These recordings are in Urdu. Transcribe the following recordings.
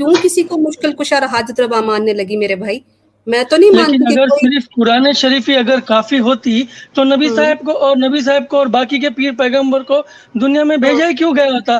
کیوں کسی کو مشکل کشا حاجت روا ماننے لگی میرے بھائی؟ میں تو نہیں لیکن اگر صرف قرآن شریفی اگر کافی ہوتی تو نبی صاحب کو اور نبی صاحب کو اور باقی کے پیر پیغمبر کو دنیا میں بھیجا ہی کیوں گیا تھا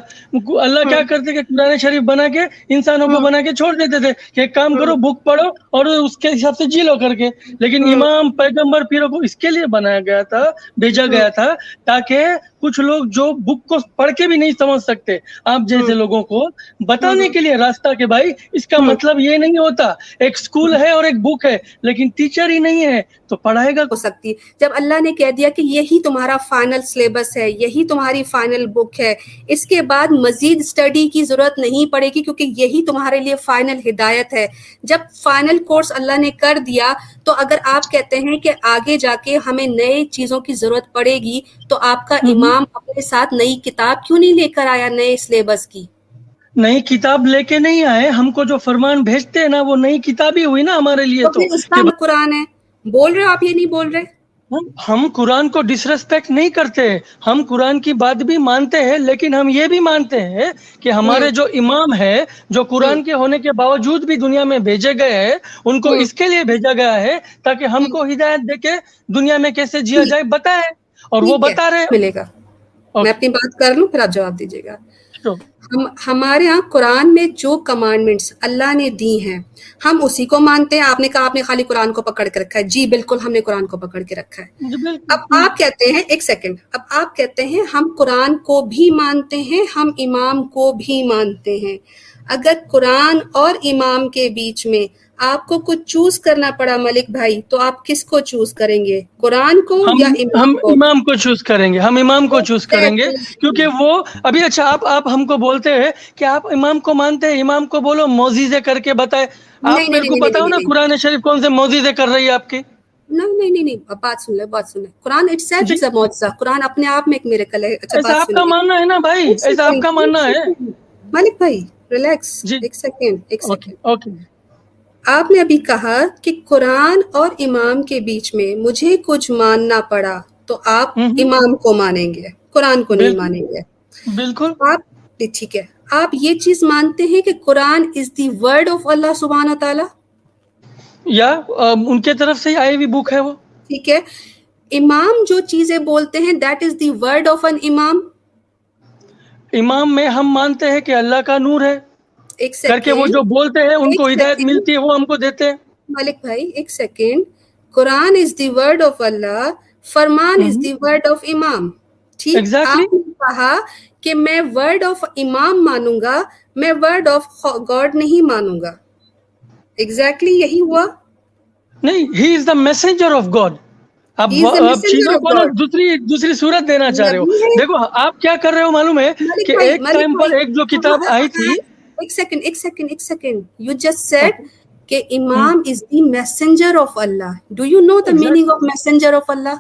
اللہ کیا کرتے کہ قرآن شریف بنا کے انسانوں کو بنا کے چھوڑ دیتے تھے کہ کام کرو بک پڑھو اور اس کے حساب سے جی لو کر کے۔ لیکن امام پیغمبر پیروں کو اس کے لیے بنایا گیا تھا بھیجا گیا تھا تاکہ کچھ لوگ جو بک کو پڑھ کے بھی نہیں سمجھ سکتے۔ آپ جیسے لوگوں کو بتانے کے لیے راستہ کہ بھائی اس کا مطلب یہ نہیں ہوتا۔ ایک اسکول ہے اور ایک بک ہے لیکن ٹیچر ہی نہیں ہے تو پڑھائے گا ہو سکتی جب اللہ نے کہہ دیا کہ یہی تمہارا فائنل سلیبس ہے یہی تمہاری فائنل بک ہے اس کے بعد مزید اسٹڈی کی ضرورت نہیں پڑے گی کیونکہ یہی تمہارے لیے فائنل ہدایت ہے۔ جب فائنل کورس اللہ نے کر دیا تو اگر آپ کہتے ہیں کہ آگے جا کے ہمیں نئے چیزوں کی ضرورت پڑے گی تو آپ کا امام اپنے ساتھ نئی کتاب کیوں نہیں لے کر آیا نئے سلیبس کی؟ نئی کتاب لے کے نہیں آئے ہم کو جو فرمان بھیجتے ہیں نا وہ نئی کتاب ہی ہوئی نا ہمارے لیے تو قرآن ہے۔ بول رہے آپ یہ نہیں بول رہے؟ ہم قرآن کو ڈسریسپیکٹ نہیں کرتے۔ ہم قرآن کی بات بھی مانتے ہیں لیکن ہم یہ بھی مانتے ہیں کہ ہمارے جو امام ہے جو قرآن کے ہونے کے باوجود بھی دنیا میں بھیجے گئے ہیں ان کو اس کے لیے بھیجا گیا ہے تاکہ ہم کو ہدایت دے کے دنیا میں کیسے جیا جائے بتائے اور وہ بتا رہے ملے گا۔ میں اپنی بات کر لوں پھر آپ جواب دیجیے گا۔ ہمارے ہاں قرآن میں جو کمانڈمنٹس اللہ نے دی ہیں ہم اسی کو مانتے ہیں۔ آپ نے کہا آپ نے خالی قرآن کو پکڑ کے رکھا ہے۔ جی بالکل ہم نے قرآن کو پکڑ کے رکھا ہے۔ اب آپ کہتے ہیں ایک سیکنڈ اب آپ کہتے ہیں ہم قرآن کو بھی مانتے ہیں ہم امام کو بھی مانتے ہیں۔ اگر قرآن اور امام کے بیچ میں آپ کو کچھ چوز کرنا پڑا ملک بھائی تو آپ کس کو چوز کریں گے؟ قرآن کو یا ہم امام کو چوز کریں گے ہم امام کو چوز کریں گے کیونکہ وہ ابھی اچھا آپ آپ ہم کو بولتے ہیں کہ آپ امام کو مانتے ہیں امام کو بولو موزیزے کر کے بتائے۔ آپ میرے کو بتاؤ نا قرآن شریف کون سے موزیزے کر رہی ہے آپ کی نہیں نہیں نہیں بات سن لے بات سن لے۔ قرآن اٹ سیلف از معجزہ۔ قرآن اپنے آپ میں ایک میرے کل ہے۔ اچھا آپ کا ماننا ہے نا بھائی ایسا آپ کا ماننا ہے۔ ملک بھائی۔ ریلیکس ایک سیکنڈ ایک سیکنڈ آپ نے ابھی کہا کہ قرآن اور امام کے بیچ میں مجھے کچھ ماننا پڑا تو آپ امام کو مانیں گے قرآن کو نہیں مانیں گے۔ بالکل۔ آپ ٹھیک ہے آپ یہ چیز مانتے ہیں کہ قرآن از دی ورڈ آف اللہ سبحانہ تعالیٰ یا ان کے طرف سے آئی ہوئی بک ہے وہ؟ ٹھیک ہے۔ امام جو چیزیں بولتے ہیں that is the word of an imam imam میں ہم مانتے ہیں کہ اللہ کا نور ہے۔ کر کے وہ جو بولتے ہیں ان کو ہدایت ملتی ہے وہ ہم کو دیتے ہیں۔ ملک بھائی ایک second Quran is the word of Allah فرمان از دی ورڈ آف امام۔ ٹھیک؟ آپ نے کہا کہ میں ورڈ آف امام مانوں گا میں ورڈ آف گاڈ نہیں مانوں گا ایگزیکٹلی یہی ہوا۔ نہیں he is the messenger of God آپ چیزوں کو دوسری دوسری صورت دینا چاہ رہے ہو۔ دیکھو آپ کیا کر رہے ہو معلوم ہے کہ ایک ٹائم پر ایک جو کتاب آئی تھی ایک سیکنڈ ایک سیکنڈ ایک سیکنڈ۔ یو جسٹ سیٹ کہ امام is the messenger of Allah do you know the meaning of messenger of Allah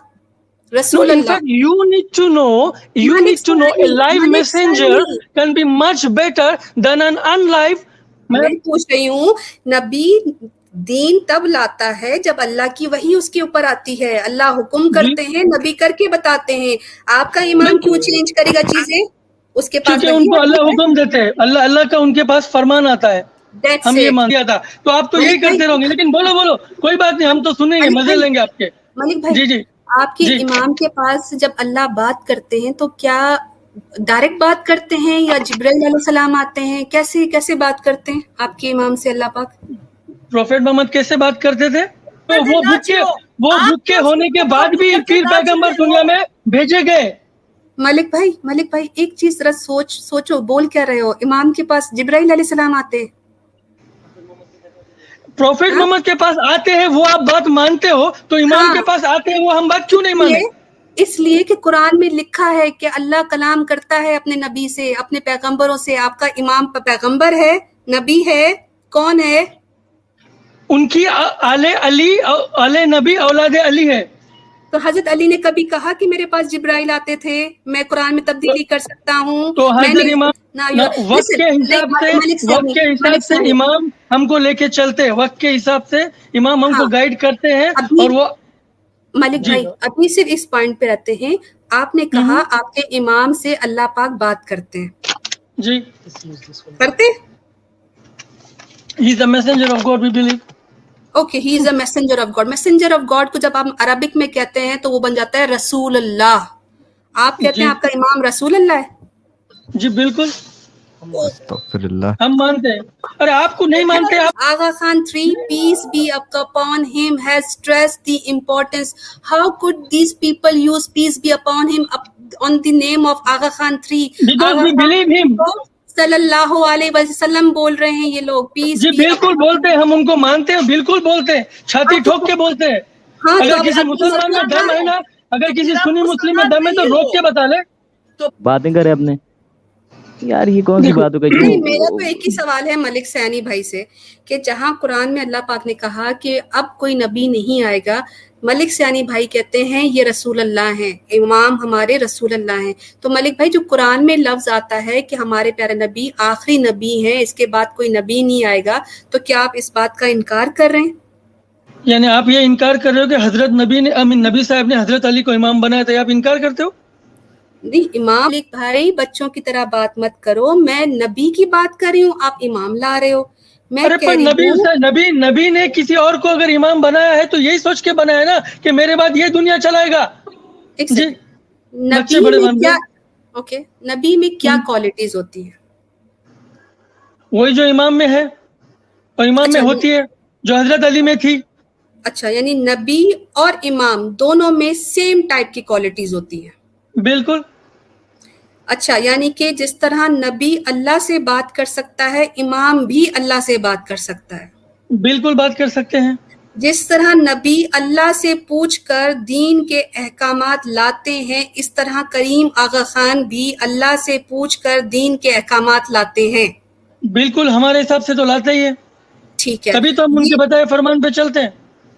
رسول Allah you need to know you need to know a live messenger can be much better than an unlive میں پوچھ رہی ہوں نبی دین تب لاتا ہے جب اللہ کی وہی اس کے اوپر آتی ہے۔ اللہ حکم کرتے ہیں نبی کر کے بتاتے ہیں۔ آپ کا امام کیوں چینج کرے گا چیزیں؟ اس کے پاس ان کو اللہ حکم دیتے ہیں۔ اللہ اللہ کا ان کے پاس فرمان آتا ہے۔ ہم یہ مان دیا تھا تو آپ تو یہی کرتے رہو گے۔ لیکن بولو بولو۔ کوئی بات نہیں ہم تو سنیں گے مزے لیں گے آپ کے۔ ملک بھائی جی جی۔ آپ کے امام کے پاس جب اللہ بات کرتے ہیں تو کیا ڈائریکٹ بات کرتے ہیں یا جبرائیل علیہ السلام آتے ہیں؟ کیسے کیسے بات کرتے ہیں آپ کے امام سے اللہ پاک؟ پروفیٹ محمد کیسے بات کرتے تھے؟ وہ بھوکے وہ بھوکے ہونے کے بعد بھی پیر پیغمبر دنیا میں بھیجے گئے۔ ملک بھائی ملک بھائی ایک چیز ذرا سوچ سوچو بول کیا رہے ہو؟ امام کے پاس جبرائیل علیہ السلام آتے پروفیٹ محمد کے پاس آتے ہیں وہ آپ بات مانتے ہو تو امام کے پاس آتے ہیں وہ ہم بات کیوں نہیں مانتے اس لیے کہ قرآن میں لکھا ہے کہ اللہ کلام کرتا ہے اپنے نبی سے اپنے پیغمبروں سے۔ آپ کا امام پیغمبر ہے نبی ہے کون ہے؟ ان کی آل علی آل نبی اولاد علی ہے تو حضرت علی نے کبھی کہا کہ میرے پاس جبرائیل آتے تھے؟ میں قرآن میں تبدیلی کر سکتا ہوں۔ تو حضرت امام وقت کے حساب سے وقت کے حساب سے امام ہم کو لے کے چلتے ہیں۔ وقت کے حساب سے امام ہم کو گائیڈ کرتے ہیں اور وہ ملک بھائی ابھی صرف اس پوائنٹ پہ رہتے ہیں۔ آپ نے کہا آپ کے امام سے اللہ پاک بات کرتے ہیں۔ جی۔ کرتے؟ He is a messenger of God, we believe. Okay he is a messenger of God messenger of God کو جب آپ عربک میں کہتے ہیں تو وہ بن جاتا ہے رسول اللہ آپ کہتے ہیں جی. آپ کا امام رسول اللہ ہے؟ جی بالکل. ہم مانتے ہیں. اور آپ کو نہیں مانتے Aga Khan three peace be up him the importance how could these people use peace be upon him on صلی اللہ علیہ وسلم بول رہے ہیں یہ لوگ پیس جی بالکل بولتے ہم ان کو مانتے ہیں بالکل بولتے ہیں۔ چھاتی ہاں، ٹھوک کے بولتے ہیں۔ ہاں، اگر کسی مسلمان میں دم ہے ہاں۔ نا اگر کسی سنی مسلم میں دم ہے تو روک کے بتا لے۔ باتیں کرے اپنے۔ یار یہ کون سی بات ہو گئی میرا تو ایک ہی سوال ہے ملک سینی بھائی سے کہ جہاں قرآن میں اللہ پاک نے کہا کہ اب کوئی نبی نہیں آئے گا ملک سیانی بھائی کہتے ہیں یہ رسول اللہ ہیں امام ہمارے رسول اللہ ہیں۔ تو ملک بھائی جو قرآن میں لفظ آتا ہے کہ ہمارے پیارے نبی آخری نبی ہیں اس کے بعد کوئی نبی نہیں آئے گا تو کیا آپ اس بات کا انکار کر رہے ہیں؟ یعنی آپ یہ انکار کر رہے ہو کہ حضرت نبی نے نبی صاحب نے حضرت علی کو امام بنایا تھا آپ انکار کرتے ہو؟ نہیں امام بھائی بچوں کی طرح بات مت کرو میں نبی کی بات کر رہی ہوں آپ امام لا رہے ہو۔ ارے پر نبی نبی نبی نے کسی اور کو اگر امام بنایا ہے تو یہی سوچ کے بنایا نا کہ میرے بعد یہ دنیا چلائے گا۔ جی، نبی میں کیا کوالٹیز ہوتی ہے وہی جو امام میں ہے۔ اور امام میں اچھا، ہوتی ہے جو حضرت علی میں تھی۔ اچھا یعنی نبی اور امام دونوں میں سیم ٹائپ کی کوالٹیز ہوتی ہیں۔ بالکل۔ اچھا یعنی کہ جس طرح نبی اللہ سے بات کر سکتا ہے امام بھی اللہ سے بات کر سکتا ہے۔ بالکل بات کر سکتے ہیں۔ جس طرح نبی اللہ سے پوچھ کر دین کے احکامات لاتے ہیں اس طرح کریم آغا خان بھی اللہ سے پوچھ کر دین کے احکامات لاتے ہیں۔ بالکل ہمارے حساب سے تو لاتے ہی ہے۔ ٹھیک ہے۔ ابھی تو ہم ان کے بتائے فرمان پہ چلتے ہیں۔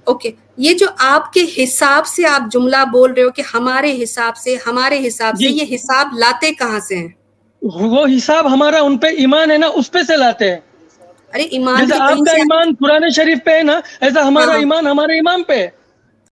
Okay okay. یہ جو آپ کے حساب سے آپ جملہ بول رہے ہو کہ ہمارے حساب سے ہمارے حساب سے جی۔ یہ حساب لاتے کہاں سے ہیں؟ وہ حساب ہمارا ان پہ ایمان ہے نا اس پہ سے لاتے ہیں۔ ارے ایمان آپ کا ایمان قرآن شریف پہ ہے نا ایسا ہمارا ہاں۔ ایمان ہمارے امام پہ ہے۔